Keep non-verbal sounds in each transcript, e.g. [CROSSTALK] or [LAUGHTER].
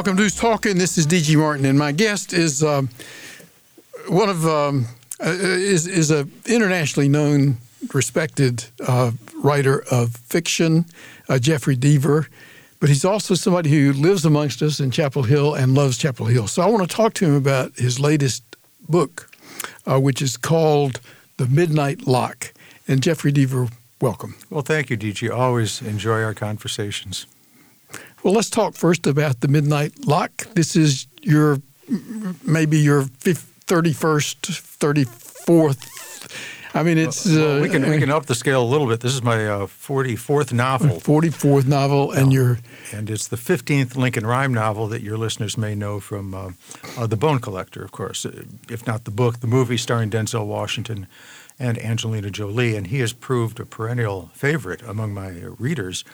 Welcome to Who's Talking. This is D.G. Martin, and my guest is um, one of um, uh, is is a internationally known, respected uh, writer of fiction, uh, Jeffery Deaver. But he's also somebody who lives amongst us in Chapel Hill and loves Chapel Hill. So I want to talk to him about his latest book, uh, which is called The Midnight Lock. And Jeffery Deaver, welcome. Well, thank you, DG. Always enjoy our conversations. Well, let's talk first about the Midnight Lock. This is your maybe your 31st, 34th. I mean, it's well, uh, we can we can up the scale a little bit. This is my uh, 44th novel. 44th novel, and you're and it's the 15th Lincoln Rhyme novel that your listeners may know from uh, uh, The Bone Collector, of course. Uh, if not the book, the movie starring Denzel Washington and Angelina Jolie, and he has proved a perennial favorite among my readers.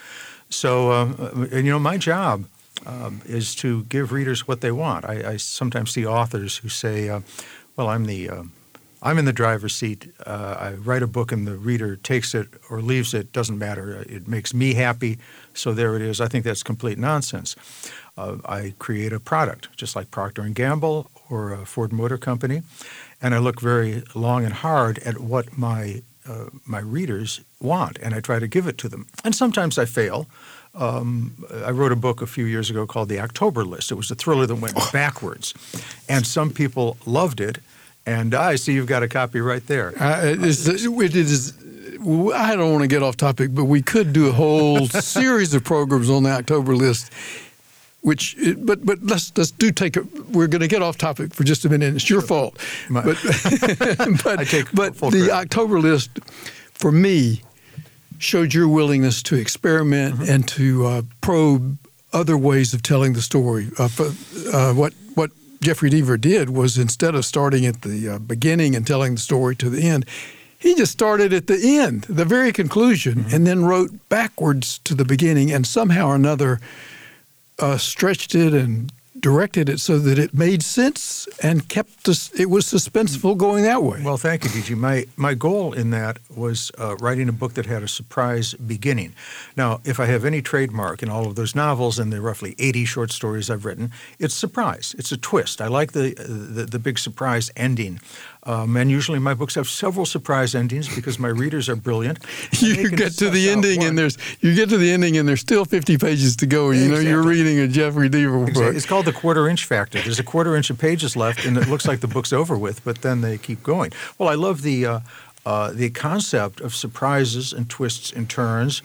So, uh, and, you know, my job um, is to give readers what they want. I, I sometimes see authors who say, uh, "Well, I'm the uh, I'm in the driver's seat. Uh, I write a book, and the reader takes it or leaves it. Doesn't matter. It makes me happy, so there it is." I think that's complete nonsense. Uh, I create a product, just like Procter and Gamble or Ford Motor Company, and I look very long and hard at what my uh, my readers want, and I try to give it to them. And sometimes I fail. Um, I wrote a book a few years ago called The October List. It was a thriller that went oh. backwards, and some people loved it. And I see you've got a copy right there. Uh, it is, it is, I don't want to get off topic, but we could do a whole [LAUGHS] series of programs on the October List which but but let's let's do take it. We're going to get off topic for just a minute. It's your fault, My, but [LAUGHS] [LAUGHS] but, but the credit. October list for me showed your willingness to experiment mm-hmm. and to uh, probe other ways of telling the story. Uh, uh, what what Jeffery Deaver did was instead of starting at the uh, beginning and telling the story to the end, he just started at the end, the very conclusion, mm-hmm. and then wrote backwards to the beginning, and somehow or another uh, stretched it and directed it so that it made sense and kept us, it was suspenseful going that way. Well, thank you, DG. My, my goal in that was uh, writing a book that had a surprise beginning. Now, if I have any trademark in all of those novels and the roughly 80 short stories I've written, it's surprise. It's a twist. I like the, the, the big surprise ending. Um, and usually my books have several surprise endings because my readers are brilliant. [LAUGHS] you get to the ending and there's you get to the ending and there's still 50 pages to go. You exactly. know you're reading a Jeffery Deaver book. It's called the quarter inch factor. There's a quarter inch of pages left and it looks like the book's over with, but then they keep going. Well, I love the uh, uh, the concept of surprises and twists and turns.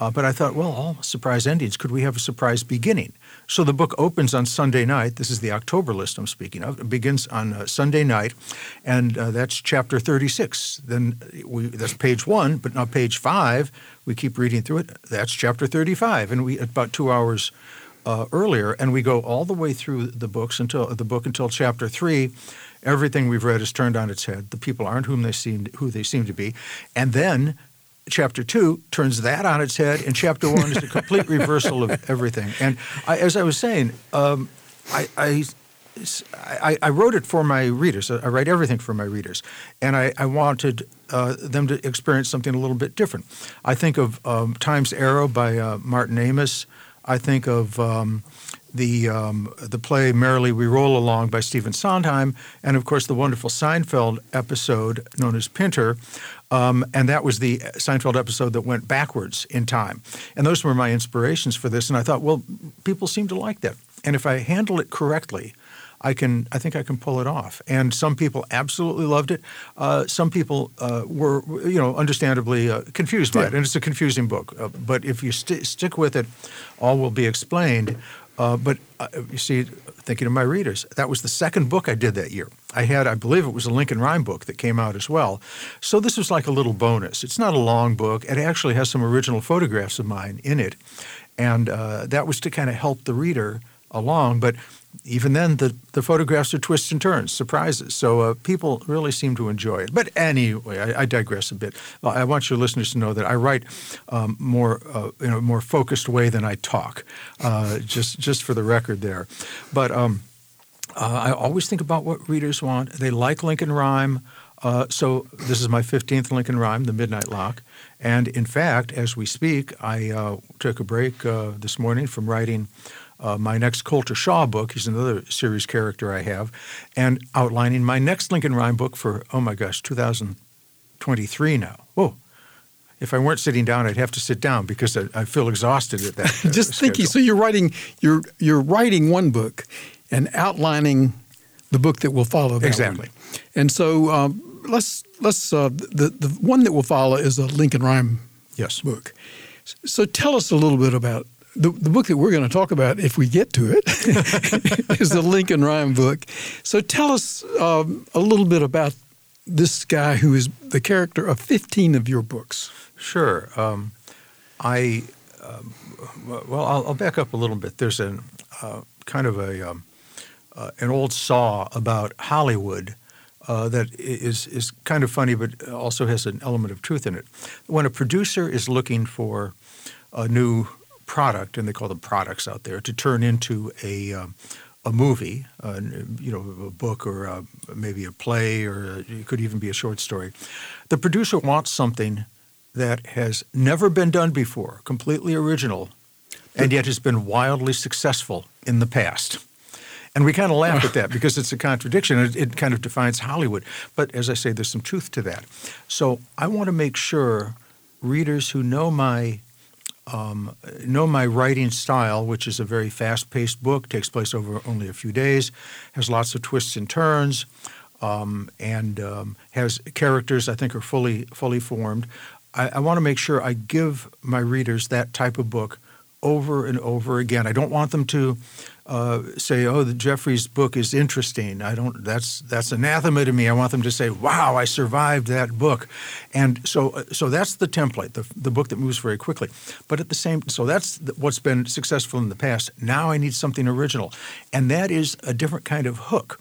Uh, but I thought, well, all surprise endings. Could we have a surprise beginning? So the book opens on Sunday night. This is the October list I'm speaking of. It begins on uh, Sunday night, and uh, that's chapter 36. Then we, that's page one, but now page five, we keep reading through it. That's chapter 35, and we about two hours uh, earlier, and we go all the way through the books until the book until chapter three. Everything we've read is turned on its head. The people aren't whom they seem who they seem to be, and then chapter two turns that on its head, and chapter one is a complete [LAUGHS] reversal of everything. And I, as I was saying, um, I, I I, I, wrote it for my readers. I write everything for my readers, and I, I wanted uh, them to experience something a little bit different. I think of um, Time's Arrow by uh, Martin Amis. I think of um, the um, the play Merrily We Roll Along by Stephen Sondheim, and of course the wonderful Seinfeld episode known as Pinter. Um, and that was the Seinfeld episode that went backwards in time. And those were my inspirations for this. And I thought, well, people seem to like that. And if I handle it correctly, I can. I think I can pull it off. And some people absolutely loved it. Uh, some people uh, were, you know, understandably uh, confused by yeah. it. And it's a confusing book. Uh, but if you st- stick with it, all will be explained. Uh, but uh, you see, thinking of my readers, that was the second book I did that year. I had, I believe it was a Lincoln Rhyme book that came out as well. So this was like a little bonus. It's not a long book. It actually has some original photographs of mine in it. And uh, that was to kind of help the reader along. But even then, the, the photographs are twists and turns, surprises. So uh, people really seem to enjoy it. But anyway, I, I, digress a bit. I want your listeners to know that I write um, more uh, in a more focused way than I talk. Uh, just just for the record there. But um, uh, I always think about what readers want. They like Lincoln Rhyme. Uh, so this is my 15th Lincoln Rhyme, The Midnight Lock. And in fact, as we speak, I uh, took a break this morning from writing uh, my next Colter Shaw book. He's another series character I have, and outlining my next Lincoln Rhyme book for oh my gosh, 2023 now. Whoa. If I weren't sitting down, I'd have to sit down because I, I feel exhausted at that. [LAUGHS] Uh, Just thinking. So you're writing you're you're writing one book, and outlining the book that will follow. That Exactly. one. And so um, let's let's uh, the the one that will follow is a Lincoln Rhyme yes. book. So tell us a little bit about the, the book that we're going to talk about if we get to it [LAUGHS] is the Lincoln Rhyme book. So tell us um, a little bit about this guy who is the character of 15 of your books. Sure. Um, I um, well, I'll, I'll back up a little bit. There's an uh, kind of a um, uh, an old saw about Hollywood uh, that is is kind of funny, but also has an element of truth in it. When a producer is looking for a new product, and they call them products out there, to turn into a um, a movie, uh, you know, a book or uh maybe a play, or a, it could even be a short story. The producer wants something that has never been done before, completely original, and yet has been wildly successful in the past. And we kind of laugh at that [LAUGHS] because it's a contradiction. It, it kind of defines Hollywood. But as I say, there's some truth to that. So I want to make sure readers who know my um, know my writing style, which is a very fast-paced book, takes place over only a few days, has lots of twists and turns, um, and um, has characters I think are fully fully formed. I, I want to make sure I give my readers that type of book over and over again. I don't want them to uh, say, "Oh, the Jeffery's book is interesting." I don't. That's that's anathema to me. I want them to say, "Wow, I survived that book," and so so that's the template, the the book that moves very quickly. But at the same, so that's what's been successful in the past. Now I need something original, and that is a different kind of hook.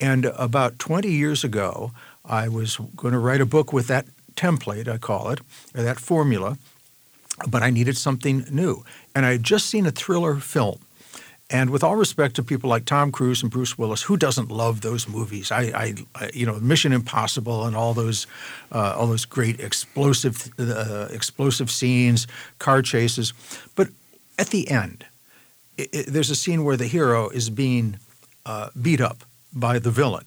And about 20 years ago, I was going to write a book with that template, I call it, or that formula, but I needed something new. And I had just seen a thriller film. And with all respect to people like Tom Cruise and Bruce Willis, who doesn't love those movies? I, I, you know, Mission Impossible and all those, uh, all those great explosive, uh, explosive scenes, car chases. But at the end, it, it, there's a scene where the hero is being uh, beat up by the villain.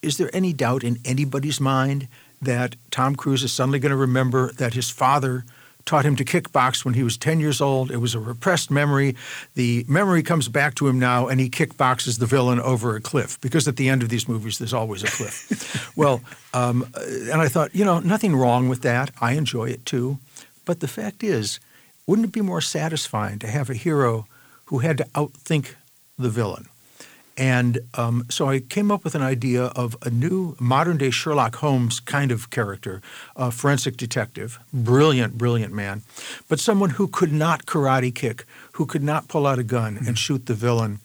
Is there any doubt in anybody's mind that Tom Cruise is suddenly going to remember that his father taught him to kickbox when he was 10 years old? It was a repressed memory. The memory comes back to him now, and he kickboxes the villain over a cliff because at the end of these movies, there's always a cliff. [LAUGHS] well, um, and I thought, you know, nothing wrong with that. I enjoy it too. But the fact is, wouldn't it be more satisfying to have a hero who had to outthink the villain? And um, so I came up with an idea of a new modern day Sherlock Holmes kind of character, a forensic detective, brilliant, brilliant man, but someone who could not karate kick, who could not pull out a gun and shoot the villain.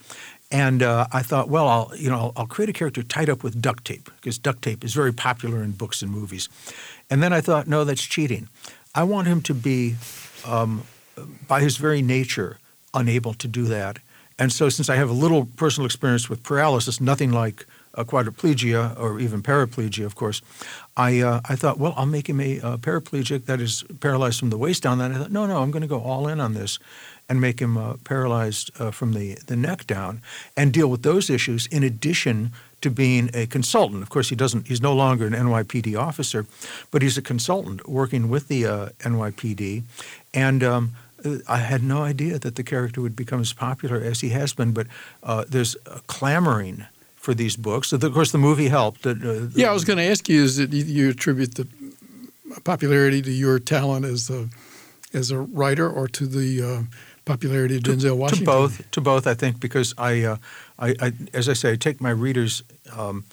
And uh, I thought, well, I'll you know I'll, I'll create a character tied up with duct tape because duct tape is very popular in books and movies. And then I thought, no, that's cheating. I want him to be, um, by his very nature, unable to do that. And so, since I have a little personal experience with paralysis, nothing like quadriplegia or even paraplegia, of course, I uh, I thought, well, I'll make him a paraplegic that is paralyzed from the waist down. Then I thought, no, no, I'm going to go all in on this, and make him uh, paralyzed uh, from the the neck down, and deal with those issues in addition to being a consultant. Of course, he doesn't. He's no longer an NYPD officer, but he's a consultant working with the uh, NYPD, and. Um, I had no idea that the character would become as popular as he has been, but uh, there's a clamoring for these books. Of course, the movie helped. Uh, Yeah, I was going to ask you: Is that you, attribute the popularity to your talent as a as a writer, or to the uh, popularity of Denzel Washington? To both, to both, I think, because I, uh, I, I as I say, I take my readers. Um,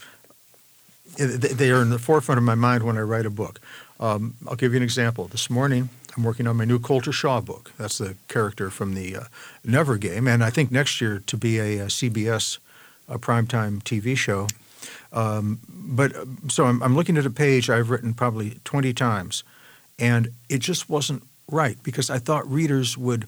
they they are in the forefront of my mind when I write a book. Um, I'll give you an example. This morning, I'm working on my new Colter Shaw book. That's the character from the uh, Never Game, and I think next year to be a, a CBS a primetime TV show. Um, but so I'm, I'm looking at a page I've written probably 20 times, and it just wasn't right because I thought readers would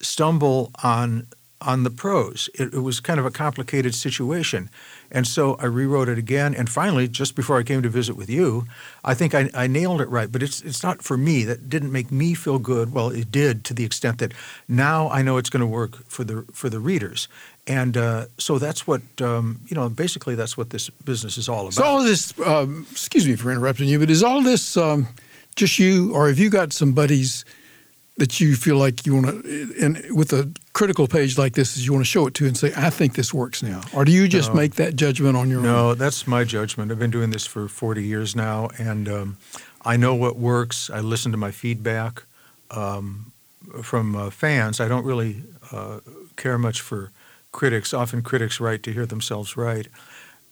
stumble on on the prose. It, it, was kind of a complicated situation. And so I rewrote it again. And finally, just before I came to visit with you, I think I, I, nailed it right. But it's, it's not for me. That didn't make me feel good. Well, it did to the extent that now I know it's going to work for the, for the readers. And uh, so that's what, um, you know, basically that's what this business is all about. So all this, um, excuse me for interrupting you, but is all this um, just you, or have you got some buddies – that you feel like you want to, and with a critical page like this, is you want to show it to and say, I think this works now? Or do you just no. make that judgment on your no, own? No, that's my judgment. I've been doing this for 40 years now, and um, I know what works. I listen to my feedback um, from uh, fans. I don't really uh, care much for critics. Often critics write to hear themselves right.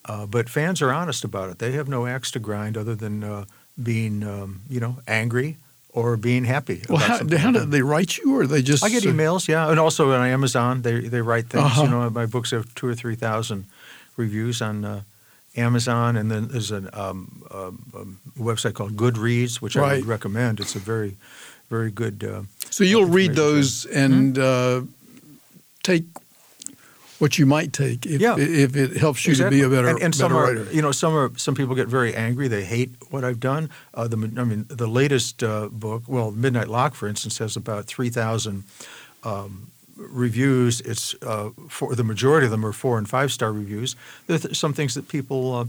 Uh, but fans are honest about it. They have no axe to grind other than uh, being, um, you know, angry or being happy. Well, how, how did they write you, or they just? I get emails, yeah, and also on Amazon they they write things. Uh-huh. You know, my books have two or three thousand reviews on uh, Amazon, and then there's a um, um, website called Goodreads, which right. I would recommend. It's a very, very good. Uh, so you'll read those and mm-hmm. uh, take what you might take if, yeah. if it helps you exactly. to be a better, and, and better are, writer. You know, some are some people get very angry. They hate what I've done. Uh, the, I mean, the latest uh, book, well, Midnight Lock, for instance, has about three thousand um, reviews. It's uh, for the majority of them are four and five star reviews. There's some things that people. Uh,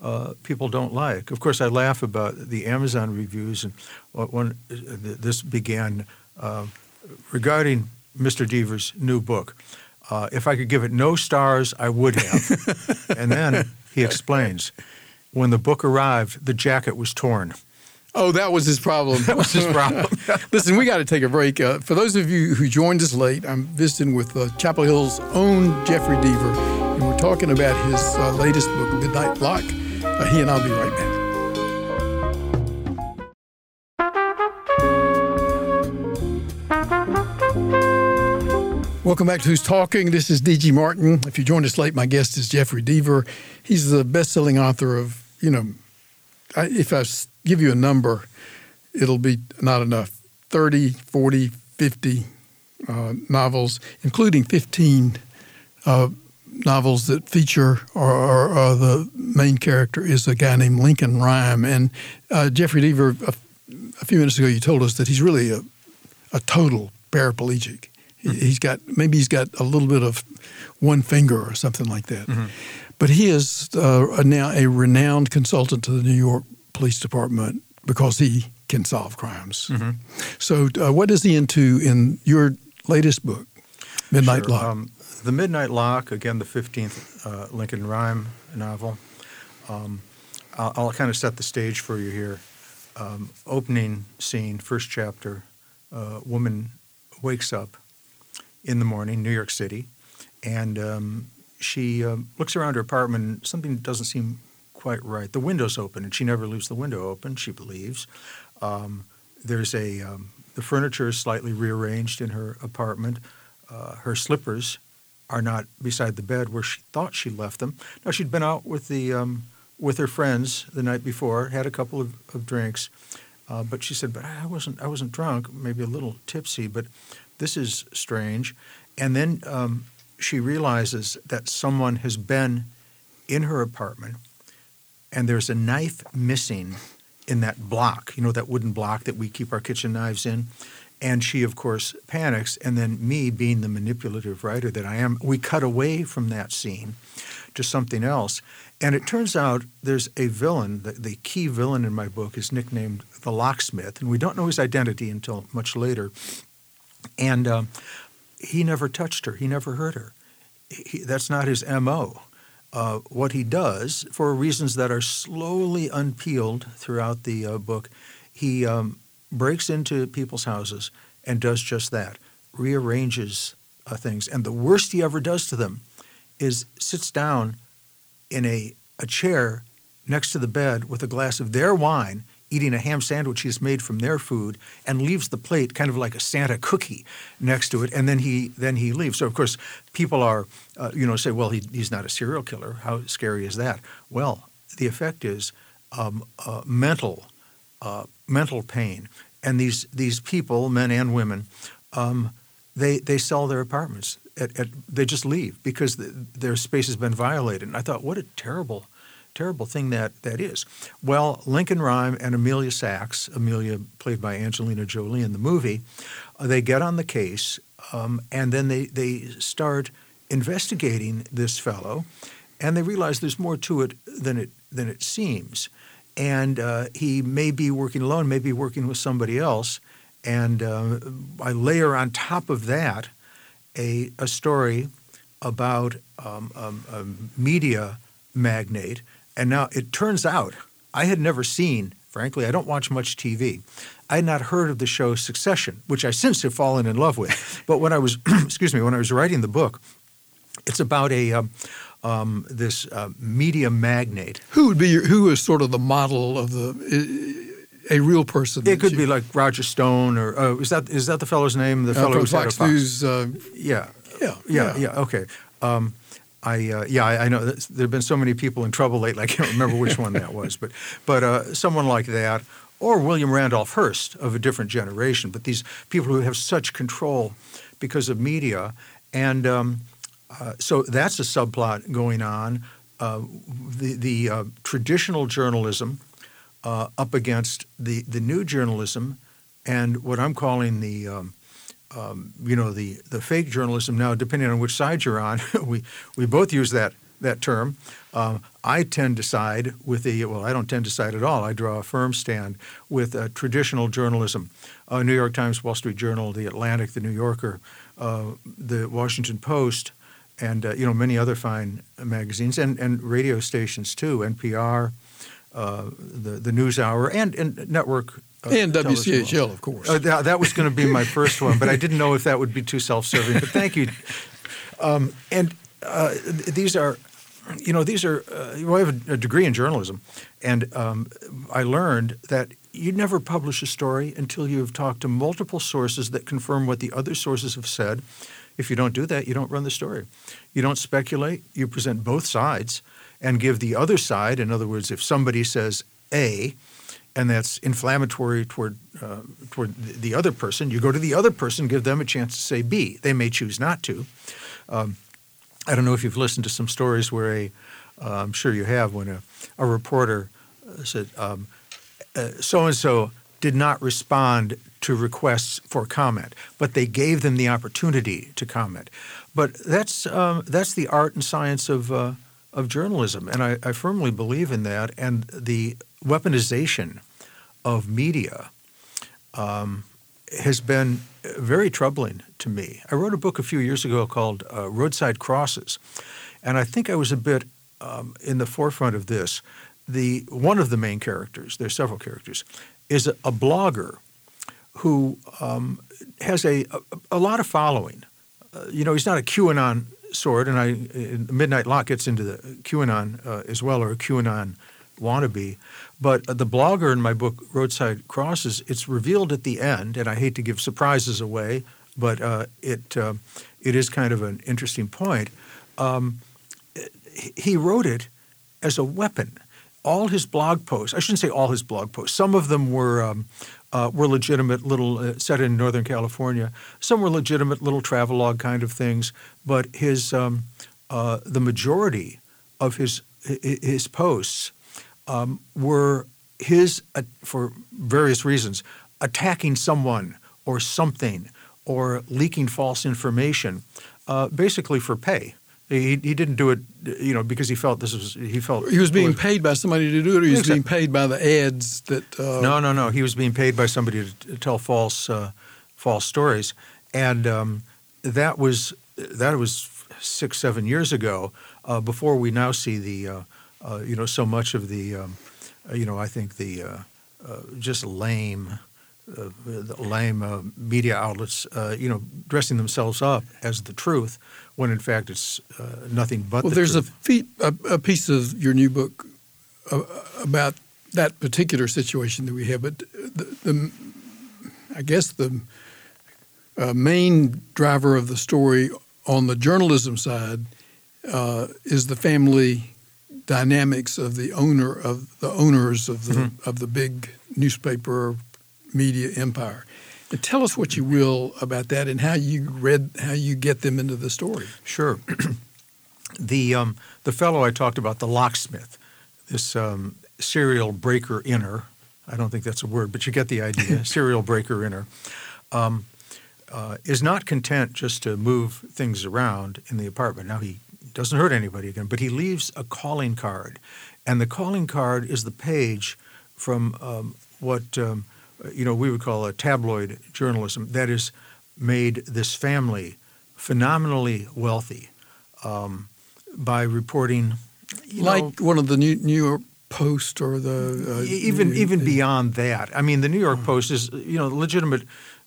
uh, people don't like. Of course, I laugh about the Amazon reviews, and when uh, this began regarding Mr. Deaver's new book. Uh, if I could give it no stars, I would have. [LAUGHS] and then he explains when the book arrived, the jacket was torn. Oh, that was his problem. [LAUGHS] that was his problem. [LAUGHS] Listen, we got to take a break. Uh, for those of you who joined us late, I'm visiting with uh, Chapel Hill's own Jeffery Deaver, and we're talking about his uh, latest book, Midnight Lock. Uh, he and I'll be right back. Welcome back to Who's Talking. This is D.G. Martin. If you joined us late, my guest is Jeffery Deaver. He's the best-selling author of, you know, if I give you a number, it'll be not enough. 30, 40, 50 uh, novels, including 15 uh, novels that feature or, or, or, the main character is a guy named Lincoln Rhyme. And uh, Jeffery Deaver, a, a, few minutes ago, you told us that he's really a, a total paraplegic. He's got maybe he's got a little bit of one finger or something like that. Mm-hmm. But he is uh, now a renowned consultant to the New York Police Department because he can solve crimes. Mm-hmm. So, uh, what is he into in your latest book, Midnight sure. Lock? Um, the Midnight Lock, again, the 15th uh, Lincoln Rhyme novel. Um, I'll, I'll, kind of set the stage for you here. Um, opening scene, first chapter, uh, woman wakes up in the morning, New York City, and um, she um, looks around her apartment. and Something doesn't seem quite right. The window's open, and she never leaves the window open. She believes um, there's a um, the furniture is slightly rearranged in her apartment. Uh, her slippers are not beside the bed where she thought she left them. Now she'd been out with the um, with her friends the night before, had a couple of, of drinks, uh, but she said, "But I wasn't I wasn't drunk, maybe a little tipsy, but." This is strange. And then um, she realizes that someone has been in her apartment and there's a knife missing in that block, you know, that wooden block that we keep our kitchen knives in. And she, of course, panics. And then, me being the manipulative writer that I am, we cut away from that scene to something else. And it turns out there's a villain, the, the key villain in my book is nicknamed the locksmith. And we don't know his identity until much later. And um, he never touched her. He never hurt her. He, that's not his MO. Uh, what he does, for reasons that are slowly unpeeled throughout the uh, book, he um, breaks into people's houses and does just that, rearranges uh, things. And the worst he ever does to them is sits down in a, a chair next to the bed with a glass of their wine eating a ham sandwich he's made from their food and leaves the plate kind of like a Santa cookie next to it, and then he then he leaves. So of course, people are uh, you know say, well, he, he's not a serial killer. How scary is that? Well, the effect is um, uh, mental uh, mental pain, and these these people, men and women. Um, they they sell their apartments. At, at, they just leave because the, their space has been violated. And I thought, what a terrible, terrible thing that that is. Well, Lincoln Rhyme and Amelia Sachs, Amelia played by Angelina Jolie in the movie, uh, they get on the case um, and then they they start investigating this fellow, and they realize there's more to it than it than it seems. And uh, he may be working alone, may be working with somebody else. And uh, I layer on top of that a, a story about um, um, a media magnate. And now it turns out I had never seen, frankly, I don't watch much TV. I had not heard of the show Succession, which I since have fallen in love with. But when I was, [CLEARS THROAT] excuse me, when I was writing the book, it's about a um, um, this uh, media magnate. Who would be your, who is sort of the model of the a real person? It could you, be like Roger Stone, or uh, is that is that the fellow's name? The uh, fellow from Fox News. Uh, yeah. yeah, yeah, yeah, Okay. Um, I uh, yeah, I, I know there have been so many people in trouble lately. I can't remember which one that was, but but uh, someone like that, or William Randolph Hearst of a different generation. But these people who have such control because of media, and um, uh, so that's a subplot going on. Uh, the the uh, traditional journalism uh, up against the, the new journalism and what I'm calling the um, um, you know the the fake journalism. Now, depending on which side you're on, [LAUGHS] we we both use that that term. Um, I tend to side with the well. I don't tend to side at all. I draw a firm stand with uh, traditional journalism. Uh, New York Times, Wall Street Journal, The Atlantic, The New Yorker, uh, The Washington Post, and uh, you know many other fine magazines and and radio stations too. NPR, uh, the the News Hour, and and network. And. WCHL, of course. Uh, that, that was going to be my [LAUGHS] first one, but I didn't know if that would be too self-serving. But thank you. Um, and uh, these are, you know, these are. Uh, well, I have a, a, degree in journalism, and um, I learned that you never publish a story until you have talked to multiple sources that confirm what the other sources have said. If you don't do that, you don't run the story. You don't speculate. You present both sides and give the other side. In other words, if somebody says A, and that's inflammatory toward uh, toward the other person. You go to the other person, give them a chance to say B. They may choose not to. Um, I don't know if you've listened to some stories where a, uh, I'm sure you have, when a, a reporter uh, said, so and so did not respond to requests for comment, but they gave them the opportunity to comment. But that's um, that's the art and science of uh, of journalism, and I, I firmly believe in that. And the weaponization of media um, has been very troubling to me. I wrote a book a few years ago called uh, Roadside Crosses, and I think I was a bit um, in the forefront of this. The one of the main characters, there's several characters, is a, a blogger who um, has a, a, a lot of following. Uh, you know, he's not a QAnon sort, and I Midnight Lock gets into the QAnon uh, as well, or QAnon wannabe. But the blogger in my book, Roadside Crosses, it's revealed at the end, and I hate to give surprises away, but uh, it uh, it is kind of an interesting point. Um, he wrote it as a weapon. All his blog posts, I shouldn't say all his blog posts, some of them were um, uh, were legitimate little uh, set in Northern California. Some were legitimate little travelogue kind of things, but his um, uh, the majority of his his posts um, were his uh, for various reasons attacking someone or something or leaking false information, uh, basically for pay. He, he didn't do it, you know, because he felt this was he felt he was being paid by somebody to do it. or He was being paid by the ads that. Uh, no, no, no. He was being paid by somebody to tell false uh, false stories, and um, that was that was six seven years ago. Uh, before we now see the uh, uh, you know so much of the um, uh, you know I think the just lame. lame media outlets, you know, dressing themselves up as the truth, when in fact it's uh, nothing but. Well, the there's a, a, a, piece of your new book uh, about that particular situation that we have, but the, the I guess the uh, main driver of the story on the journalism side uh, is the family dynamics of the owner of the owners of the mm-hmm. of the big newspaper media empire. Tell us what you will about that and how you read, how you get them into the story. Sure. [CLEARS THROAT] the um, the fellow I talked about, the locksmith, this um, serial breaker inner. I don't think that's a word, but you get the idea. [LAUGHS] serial breaker inner. Um, uh, is not content just to move things around in the apartment. Now he doesn't hurt anybody again, but he leaves a calling card, and the calling card is the page from um, what um, you know we would call a tabloid journalism that has made this family phenomenally wealthy um, by reporting. like know, one of the New, New York Post or the uh, even even beyond that. I mean, the New York Post is you know legitimate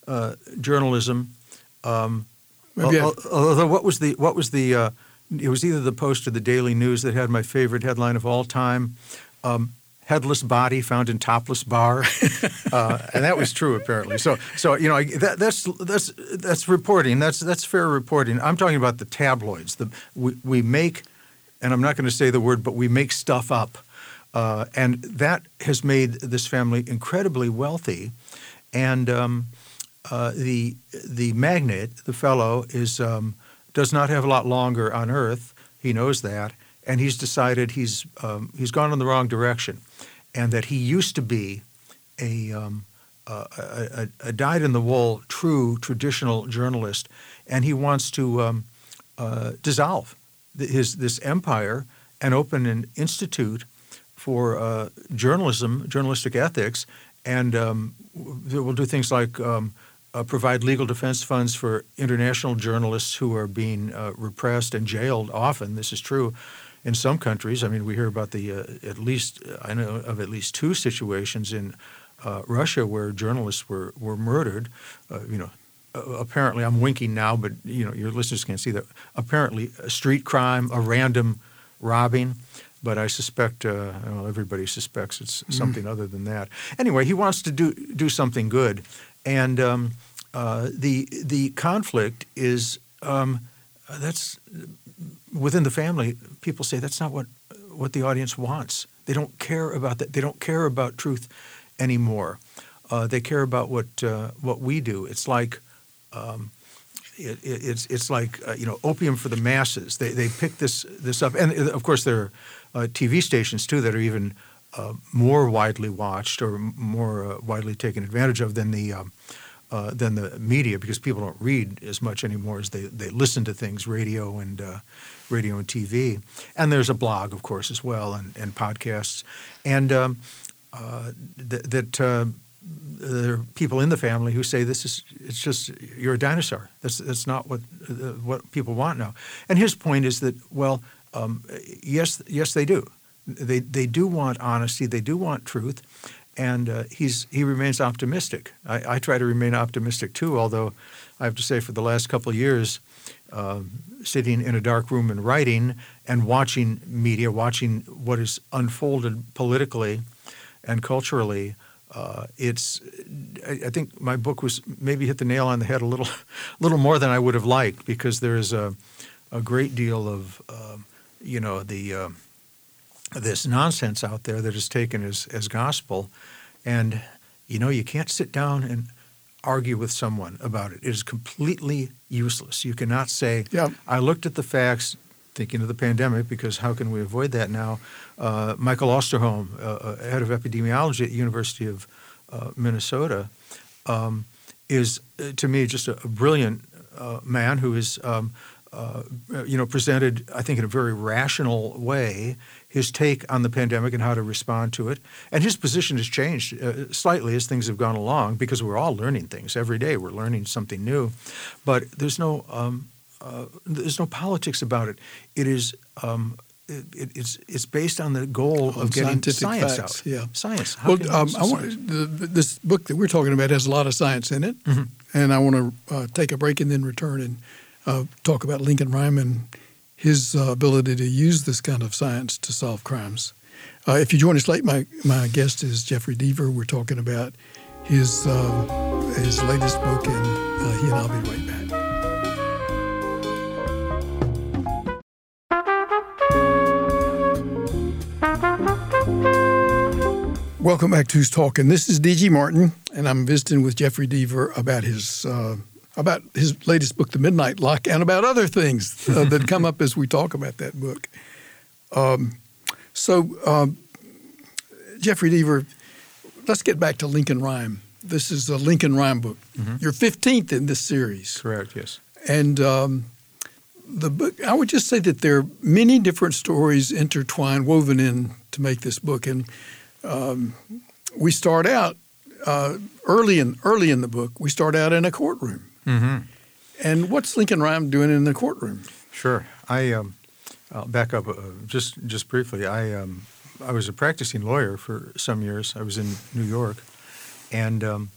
uh, journalism. Um, Maybe I- although what was the what was the uh, it was either the Post or the Daily News that had my favorite headline of all time. Um, Headless body found in topless bar, [LAUGHS] uh, and that was true apparently. So, so you know that, that's that's that's reporting. That's that's fair reporting. I'm talking about the tabloids. The we, we make, and I'm not going to say the word, but we make stuff up, uh, and that has made this family incredibly wealthy. And um, uh, the the magnate, the fellow, is um, does not have a lot longer on Earth. He knows that, and he's decided he's um, he's gone in the wrong direction, and that he used to be a um, a, a, a dyed in the wool, true traditional journalist, and he wants to um, uh, dissolve his this empire and open an institute for uh, journalism, journalistic ethics, and um, we'll do things like um, uh, provide legal defense funds for international journalists who are being uh, repressed and jailed. Often, this is true in some countries. I mean, we hear about the uh, at least I know of at least two situations in uh, Russia where journalists were were murdered. Uh, you know, uh, apparently I'm winking now, but you know your listeners can't see that. Apparently, a street crime, a random robbing, but I suspect uh, well, everybody suspects it's something other than that. Anyway, he wants to do do something good, and um, uh, the the conflict is um, that's within the family. People say that's not what what the audience wants. They don't care about that. They don't care about truth anymore. Uh, they care about what uh, what we do. It's like um, it, it, it's it's like uh, you know opium for the masses. They they pick this this up, and of course there are uh, TV stations too that are even uh, more widely watched or more uh, widely taken advantage of than the um, uh, than the media because people don't read as much anymore as they, they listen to things, radio and uh, radio and TV. And there's a blog, of course, as well, and, and podcasts, and um, uh, th- that uh, there are people in the family who say this is it's just you're a dinosaur. That's that's not what uh, what people want now. And his point is that well, um, yes, yes, they do. They they do want honesty. They do want truth. And uh, he's he remains optimistic. I, I try to remain optimistic too. Although I have to say, for the last couple of years, um, sitting in a dark room and writing and watching media, watching what is unfolded politically and culturally, uh, it's. I, I think my book was maybe hit the nail on the head a little, [LAUGHS] little more than I would have liked because there is a, a great deal of, um, you know, the uh, this nonsense out there that is taken as as gospel, and you know you can't sit down and argue with someone about it. It is completely useless. You cannot say, Yeah. I looked at the facts, thinking of the pandemic, because how can we avoid that now? Uh, Michael Osterholm, uh, uh, head of epidemiology at the University of uh, Minnesota, um, is uh, to me just a, a brilliant uh, man who is, um, uh, you know, presented I think in a very rational way his take on the pandemic and how to respond to it. And his position has changed uh, slightly as things have gone along because we're all learning things every day. We're learning something new, but there's no um, uh, there's no politics about it. It is. Um, it, it- it's it's based on the goal On of getting science facts, out. yeah. Science. How Well, um, want, the, this book that we're talking about has a lot of science in it, and I want to uh, take a break and then return and uh, talk about Lincoln Ryman, his uh, ability to use this kind of science to solve crimes. Uh, if you join us late, my my guest is Jeffery Deaver. We're talking about his uh, his latest book, and uh, he and I'll be right back. Welcome back to Who's Talking. This is D.G. Martin, and I'm visiting with Jeffery Deaver about his uh, about his latest book, The Midnight Lock, and about other things uh, [LAUGHS] that come up as we talk about that book. Um, so, um, Jeffery Deaver, let's get back to Lincoln Rhyme. This is a Lincoln Rhyme book. Mm-hmm. Your 15th in this series. Correct, yes. And um, the book, I would just say that there are many different stories intertwined, woven in to make this book. And um, we start out uh, early in early in the book. We start out in a courtroom. Mm-hmm. And what's Lincoln Rhyme doing in the courtroom? Sure, I um, I'll back up uh, just just briefly. I um, I was a practicing lawyer for some years. I was in New York, and um,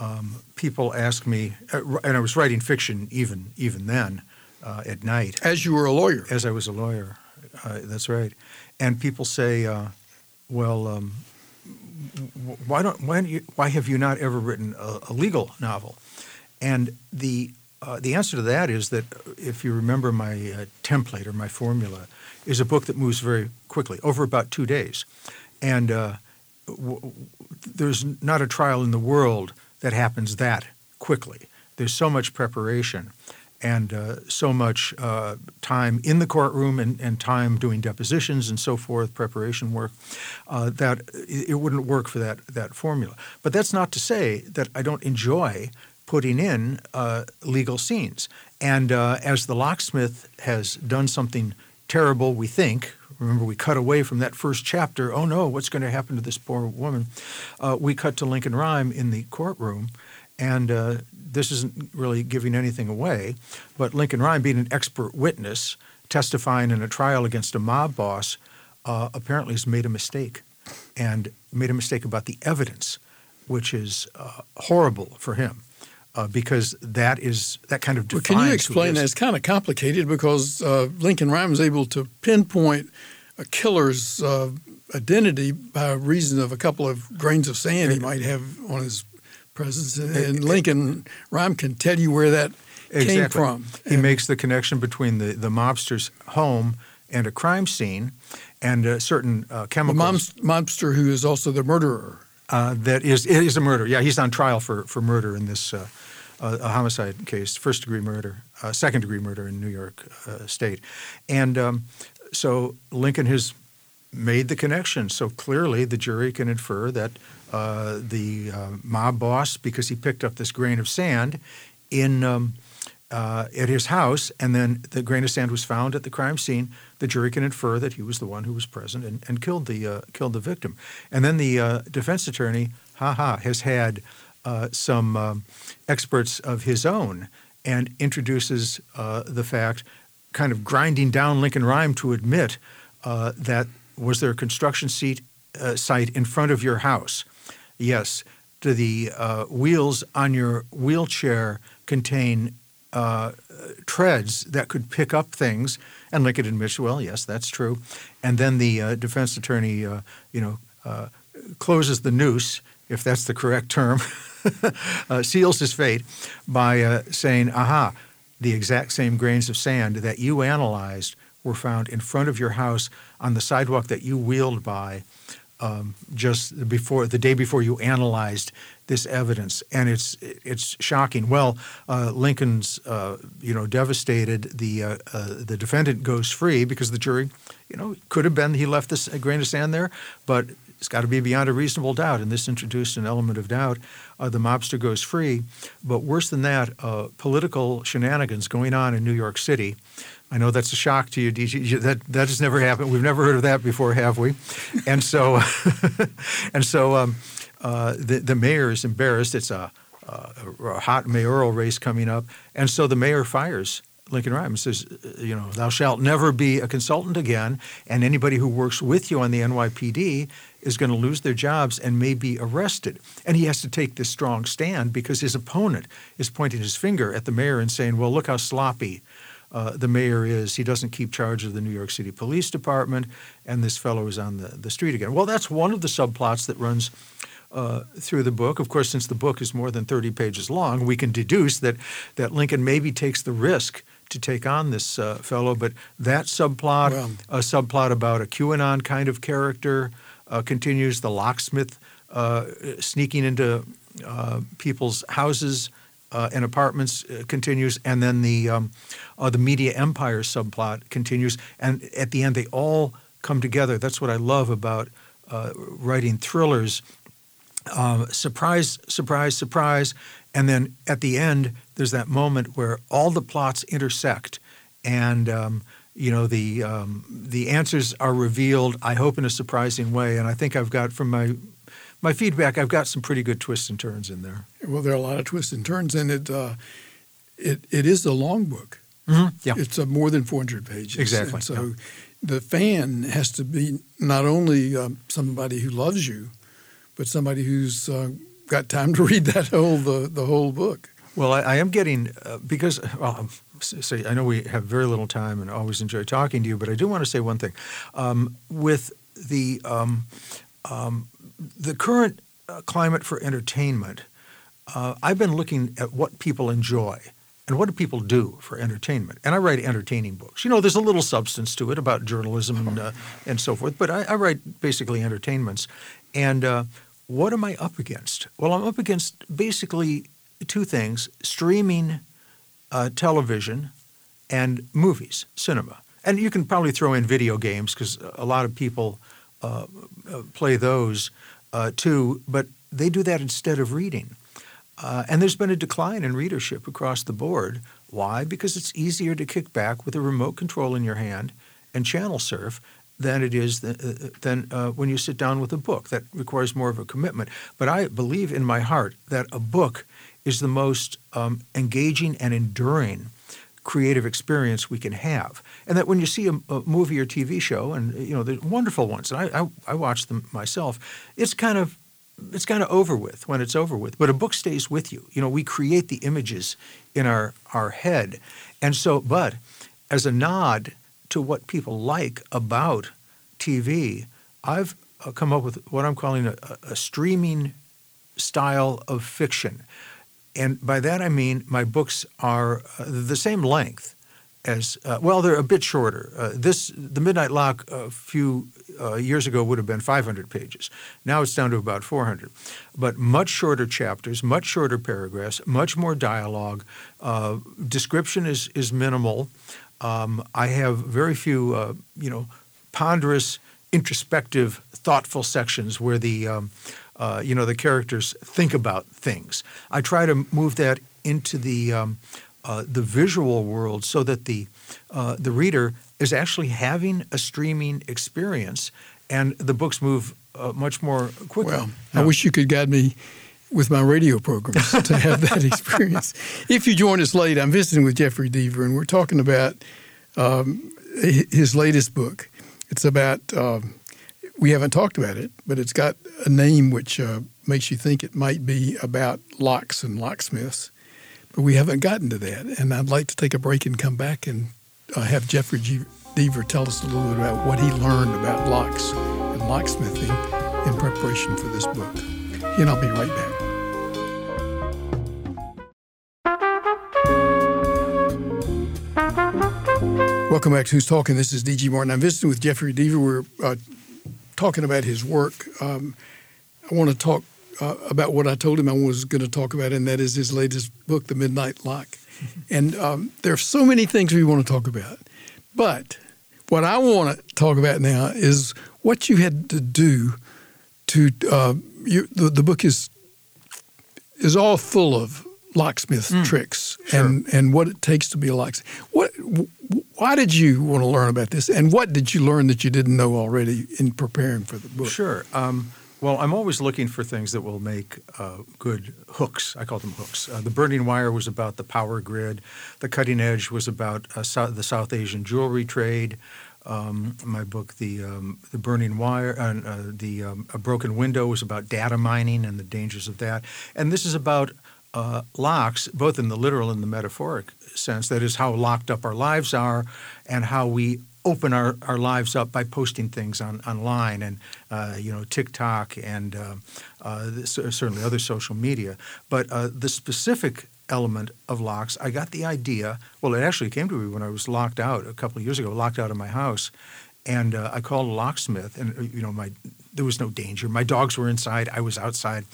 um, people asked me, uh, and I was writing fiction even even then uh, at night. As you were a lawyer. As I was a lawyer, uh, that's right. And people say, uh, "Well, um, why don't why, don't you, why have you not ever written a, a legal novel?" And the uh, the answer to that is that if you remember my uh, template or my formula, is a book that moves very quickly over about two days, and uh, w- there's not a trial in the world that happens that quickly. There's so much preparation and uh, so much uh, time in the courtroom and, and, time doing depositions and so forth, preparation work, uh, that it wouldn't work for that, that formula. But that's not to say that I don't enjoy putting in uh, legal scenes. And uh, as the locksmith has done something terrible, we think, remember we cut away from that first chapter, oh no, what's going to happen to this poor woman? Uh, we cut to Lincoln Rhyme in the courtroom. And uh, this isn't really giving anything away, but Lincoln Rhyme, being an expert witness, testifying in a trial against a mob boss, uh, apparently has made a mistake and made a mistake about the evidence, which is uh, horrible for him uh, because that is that kind of defines. Well, can you explain that? It's kind of complicated because uh, Lincoln Rhyme is able to pinpoint a killer's uh, identity by reason of a couple of grains of sand he might have on his presence, and Lincoln Rhyme can tell you where that exactly. came from. He and, makes the connection between the the mobster's home and a crime scene, and uh, certain uh, chemicals. The mobster who is also the murderer. Uh, that is is a murder. Yeah, he's on trial for, for murder in this uh, a homicide case, first degree murder, uh, second degree murder in New York uh, State. And um, so Lincoln has made the connection. So clearly the jury can infer that uh, the uh, mob boss, because he picked up this grain of sand in um, uh, at his house, and then the grain of sand was found at the crime scene. The jury can infer that he was the one who was present and, and killed the uh, killed the victim. And then the defense attorney, ha ha, has had uh, some um, experts of his own and introduces uh, the fact, kind of grinding down Lincoln Rhyme to admit uh, that was there a construction seat, uh, site in front of your house? Yes. Do the uh, wheels on your wheelchair contain treads that could pick up things? And Lincoln admits, well, yes, that's true. And then the defense attorney, you know, closes the noose, if that's the correct term, [LAUGHS] [LAUGHS] uh, seals his fate by uh, saying, aha, the exact same grains of sand that you analyzed were found in front of your house on the sidewalk that you wheeled by um, just before the day before you analyzed this evidence, and it's it's shocking. Well, uh, Lincoln's uh, you know devastated. The uh, uh the defendant goes free because the jury, you know, could have been he left this grain of sand there, but it's got to be beyond a reasonable doubt, and this introduced an element of doubt. Uh, the mobster goes free, but worse than that, uh, political shenanigans going on in New York City. I know that's a shock to you, DG. That that has never happened. We've never heard of that before, have we? And so, [LAUGHS] and so, um, uh, the the mayor is embarrassed. It's a, a, a hot mayoral race coming up, and so the mayor fires Lincoln Rhyme says, uh, you know, thou shalt never be a consultant again, and anybody who works with you on the NYPD is going to lose their jobs and may be arrested. And he has to take this strong stand because his opponent is pointing his finger at the mayor and saying, well, look how sloppy uh, the mayor is. He doesn't keep charge of the New York City Police Department, and this fellow is on the, the street again. Well, that's one of the subplots that runs uh, through the book. Of course, since the book is more than 30 pages long, we can deduce that, that Lincoln maybe takes the risk to take on this uh, fellow. But that subplot, well, a subplot about a QAnon kind of character, uh, continues. The locksmith uh, sneaking into uh, people's houses uh, and apartments uh, continues, and then the um, uh, the media empire subplot continues, and at the end they all come together. That's what I love about uh, writing thrillers. Um, surprise, surprise, surprise, and then at the end there's that moment where all the plots intersect, and um, you know the um, the answers are revealed. I hope in a surprising way, and I think I've got from my my feedback, I've got some pretty good twists and turns in there. Well, there are a lot of twists and turns, and it uh, it it is a long book. Mm-hmm. Yeah, It's uh, more than 400 pages. Exactly, And so yeah. the fan has to be not only um, somebody who loves you, but somebody who's uh, got time to read that whole the, the whole book. Well, I, I am getting uh, because say I know we have very little time and always enjoy talking to you, but I do want to say one thing um, with the um, um, the current uh, climate for entertainment. Uh, I've been looking at what people enjoy and what do people do for entertainment, and I write entertaining books. You know, there's a little substance to it about journalism and, uh, and so forth, but I, I write basically entertainments. And uh, what am I up against? Well, I'm up against basically two things: streaming uh, television and movies, cinema. And you can probably throw in video games because a lot of people uh, play those uh, too, but they do that instead of reading. Uh, and there's been a decline in readership across the board. Why? Because it's easier to kick back with a remote control in your hand and channel surf than it is uh, than uh, when you sit down with a book. That requires more of a commitment. But I believe in my heart that a book is the most um, engaging and enduring creative experience we can have. And that when you see a, a movie or TV show, and you know, the wonderful ones, and I, I, I watch them myself, it's kind of it's kind of over with when it's over with. But a book stays with you. You know, we create the images in our our head, and so. But as a nod to what people like about TV, I've uh, come up with what I'm calling a, a- streaming style of fiction. And by that I mean my books are uh, the same length as uh, well. They're a bit shorter. Uh, this the Midnight Lock a few uh, years ago would have been 500 pages. Now it's down to about 400, but much shorter chapters, much shorter paragraphs, much more dialogue. Uh, description is is minimal. Um, I have very few, uh, you know, ponderous, introspective, thoughtful sections where the um, uh, you know the characters think about things. I try to move that into the um, uh, the visual world so that the uh, the reader is actually having a streaming experience, and the books move uh, much more quickly. Well, I wish you could guide me with my radio programs to have that [LAUGHS] experience. If you join us late, I'm visiting with Jeffery Deaver, and we're talking about um, his latest book. It's about, um, we haven't talked about it, but it's got a name which uh, makes you think it might be about locks and locksmiths. But we haven't gotten to that. And I'd like to take a break and come back and uh, have Jeffery G- Deaver tell us a little bit about what he learned about locks and locksmithing in preparation for this book. And I'll be right back. Welcome back to Who's Talking. This is D.G. Martin. I'm visiting with Jeffery Deaver. We're uh, talking about his work. Um, I want to talk uh, about what I told him I was going to talk about, and that is his latest book, The Midnight Lock. [LAUGHS] and um, there are so many things we want to talk about. But what I want to talk about now is what you had to do to. Uh, you, the, the book is is all full of locksmith tricks and, and what it takes to be a locksmith. What, why did you want to learn about this, and what did you learn that you didn't know already in preparing for the book? Sure. Um, well, I'm always looking for things that will make uh, good hooks. I call them hooks. Uh, the Burning Wire was about the power grid. The Cutting Edge was about uh, Sou- the South Asian jewelry trade. Um, my book, the um, the Burning Wire, uh, uh, the um, A Broken Window, was about data mining and the dangers of that. And this is about uh, locks, both in the literal and the metaphoric sense. That is how locked up our lives are, and how we open our, our lives up by posting things on online and uh, you know TikTok and uh, uh, certainly other social media. But uh, the specific element of locks, I got the idea. Well, it actually came to me when I was locked out a couple of years ago, locked out of my house, and uh, I called a locksmith, and you know my there was no danger. My dogs were inside. I was outside.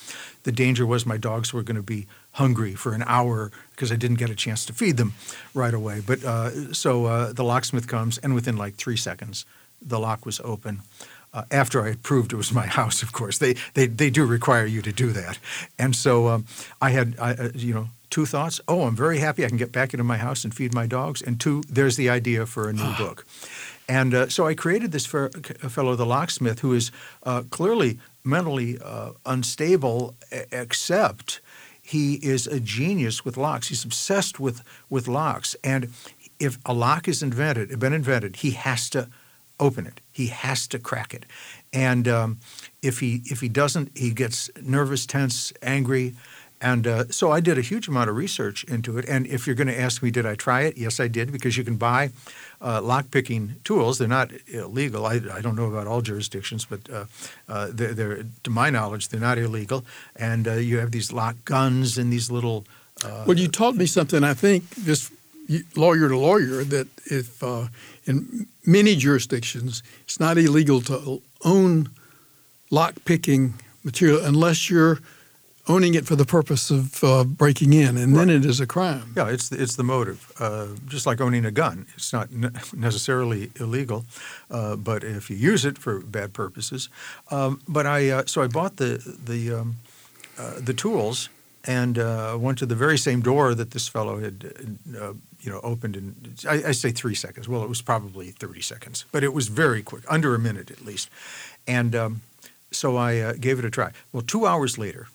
The danger was my dogs were going to be hungry for an hour because I didn't get a chance to feed them right away. But uh, so uh, the locksmith comes, and within like three seconds, the lock was open. Uh, after I had proved it was my [LAUGHS] house, of course, they they, they do require you to do that, and so um, I had I, uh, you know two thoughts. Oh, I'm very happy I can get back into my house and feed my dogs, and two, there's the idea for a new book. And uh, so I created this for a fellow, the locksmith, who is uh, clearly mentally uh, unstable, except he is a genius with locks. He's obsessed with, with locks. And if a lock is invented, been invented, he has to open it. He has to crack it. And um, if he if he doesn't, he gets nervous, tense, angry. And uh, so I did a huge amount of research into it. And if you're going to ask me, did I try it? Yes, I did, because you can buy uh, lockpicking tools. They're not illegal. I, I, don't know about all jurisdictions, but uh, uh, they're, they're, to my knowledge, they're not illegal. And uh, you have these lock guns and these little. Uh, well, you taught me something, I think, just lawyer to lawyer, that if in many jurisdictions, it's not illegal to own lockpicking material unless you're – owning it for the purpose of uh, breaking in, and right. then it is a crime. Yeah, it's the, it's the motive. Uh, just like owning a gun, it's not ne- necessarily illegal, uh, but if you use it for bad purposes. Um, but I uh, so I bought the the um, uh, the tools and uh, went to the very same door that this fellow had. you know, opened in I, I say three seconds. Well, it was probably thirty seconds, but it was very quick, under a minute at least. And um, so I uh, gave it a try. Well, two hours later,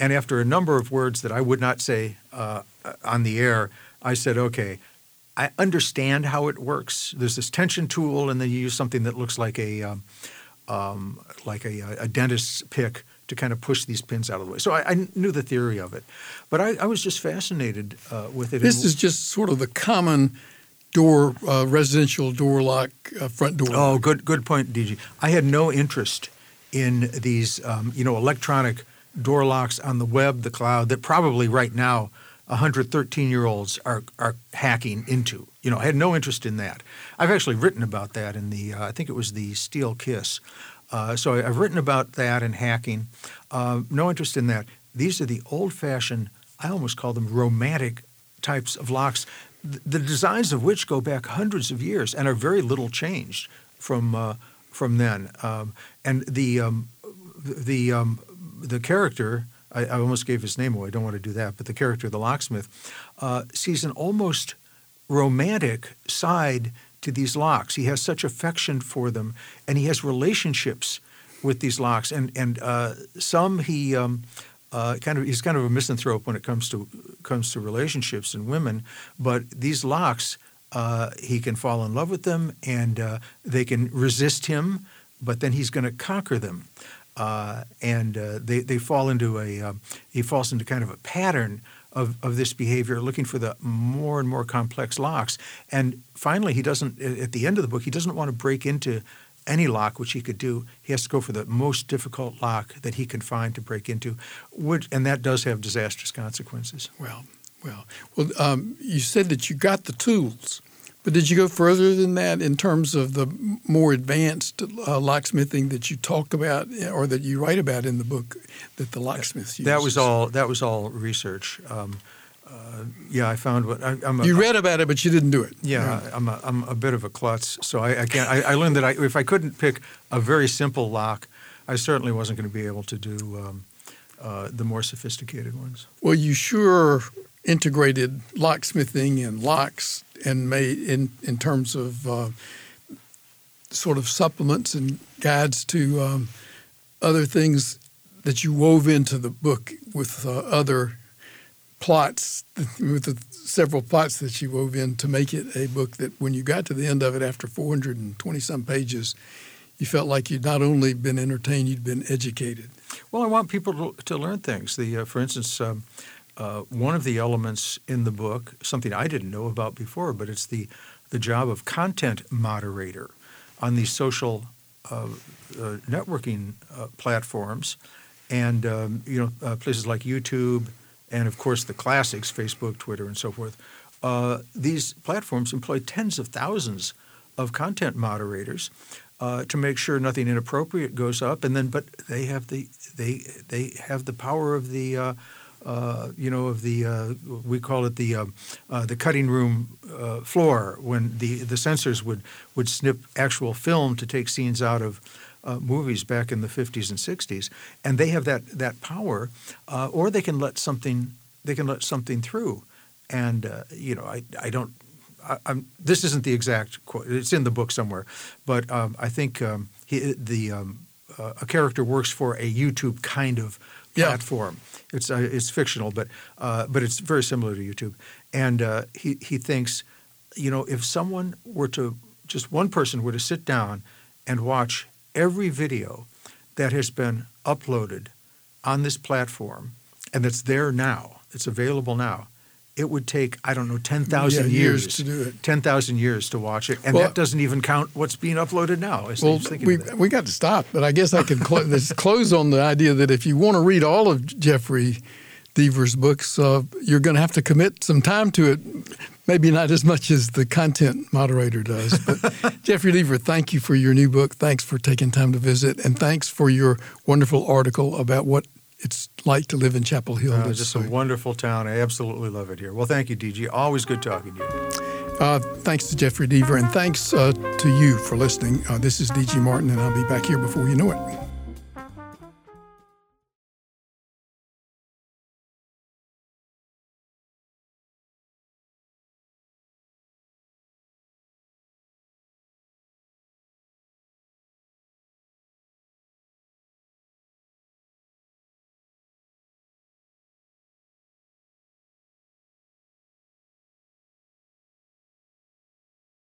and after a number of words that I would not say uh, on the air, I said, okay, I understand how it works. There's this tension tool, and then you use something that looks like a um, um, like a, a, dentist's pick to kind of push these pins out of the way. So I, I knew the theory of it, but I, I was just fascinated uh, with it. This and, is just sort of the common door, uh, residential door lock, uh, front door. Oh, good, good point, DG. I had no interest in these, um, you know, electronic door locks on the web, the cloud, that probably right now 113 year olds are, are hacking into. You know, I had no interest in that. I've actually written about that in the, uh, I think it was the Steel Kiss. Uh, so I've written about that and hacking. Uh, no interest in that. These are the old fashioned, I almost call them romantic types of locks, the designs of which go back hundreds of years and are very little changed from uh, from then. Um, and the um, the um, the character I, I, almost gave his name away. I don't want to do that, but the character, the locksmith, uh, sees an almost romantic side to these locks. He has such affection for them, and he has relationships with these locks. And and uh, some he um, uh, kind of he's kind of a misanthrope when it comes to comes to relationships and women. But these locks, uh, he can fall in love with them, and uh, they can resist him but then he's going to conquer them. Uh, and uh, they, they fall into a um, he falls into kind of a pattern of, of this behavior, looking for the more and more complex locks. And finally, he doesn't at the end of the book he doesn't want to break into any lock which he could do. He has to go for the most difficult lock that he can find to break into, which, and that does have disastrous consequences. Well, well, well. Um, you said that you got the tools. But did you go further than that in terms of the more advanced uh, locksmithing that you talk about or that you write about in the book that the locksmiths use? That was all. That was all research. Um, uh, yeah, I found what I, am you read about it, but you didn't do it. Yeah, right. I'm, a, I'm a bit of a klutz, so I, I can't. I, I, learned that I, if I couldn't pick a very simple lock, I certainly wasn't going to be able to do um, uh, the more sophisticated ones. Well, you sure integrated locksmithing and locks and made in in terms of uh, sort of supplements and guides to um, other things that you wove into the book with uh, other plots with the several plots that you wove in to make it a book that when you got to the end of it after 420 some pages you felt like you'd not only been entertained you'd been educated. Well i want people to, to learn things. The uh, for instance um, uh, one of the elements in the book, something I didn't know about before, but it's the, the job of content moderator on these social uh, uh, networking uh, platforms and um, you know uh, places like YouTube and of course the classics, Facebook, Twitter, and so forth. These platforms employ tens of thousands of content moderators uh, to make sure nothing inappropriate goes up, and then but they have the they they have the power of the uh, uh, you know of the uh, we call it the uh, uh, the cutting room uh, floor when the the censors would would snip actual film to take scenes out of. Movies back in the 50s and 60s, and they have that that power, or they can let something they can let something through, and you know I I don't I, I'm, this isn't the exact quote. It's in the book somewhere, but um, I think um, he, the um, uh, a character works for a YouTube kind of Platform. It's uh, it's fictional, but uh, but it's very similar to YouTube. And uh, he he thinks, you know, if someone were to just one person were to sit down and watch every video that has been uploaded on this platform and that's there now, it's available now. It would take I don't know ten thousand Yeah, years years to do it. Ten thousand years to watch it, and Well- that doesn't even count what's being uploaded now. Well, we, we got to stop, but I guess I can clo- let's [LAUGHS] close on the idea that if you want to read all of Jeffery Deaver's books, uh, you're going to have to commit some time to it. Maybe not as much as the content moderator does. But [LAUGHS] Jeffery Deaver, thank you for your new book. Thanks for taking time to visit, and thanks for your wonderful article about what it's like to live in Chapel Hill. Uh, That's just a wonderful town. I absolutely love it here. Well, thank you, DG. Always good talking to you. Uh, thanks to Jeffery Deaver, and thanks uh, to you for listening. Uh, this is DG Martin, and I'll be back here before you know it.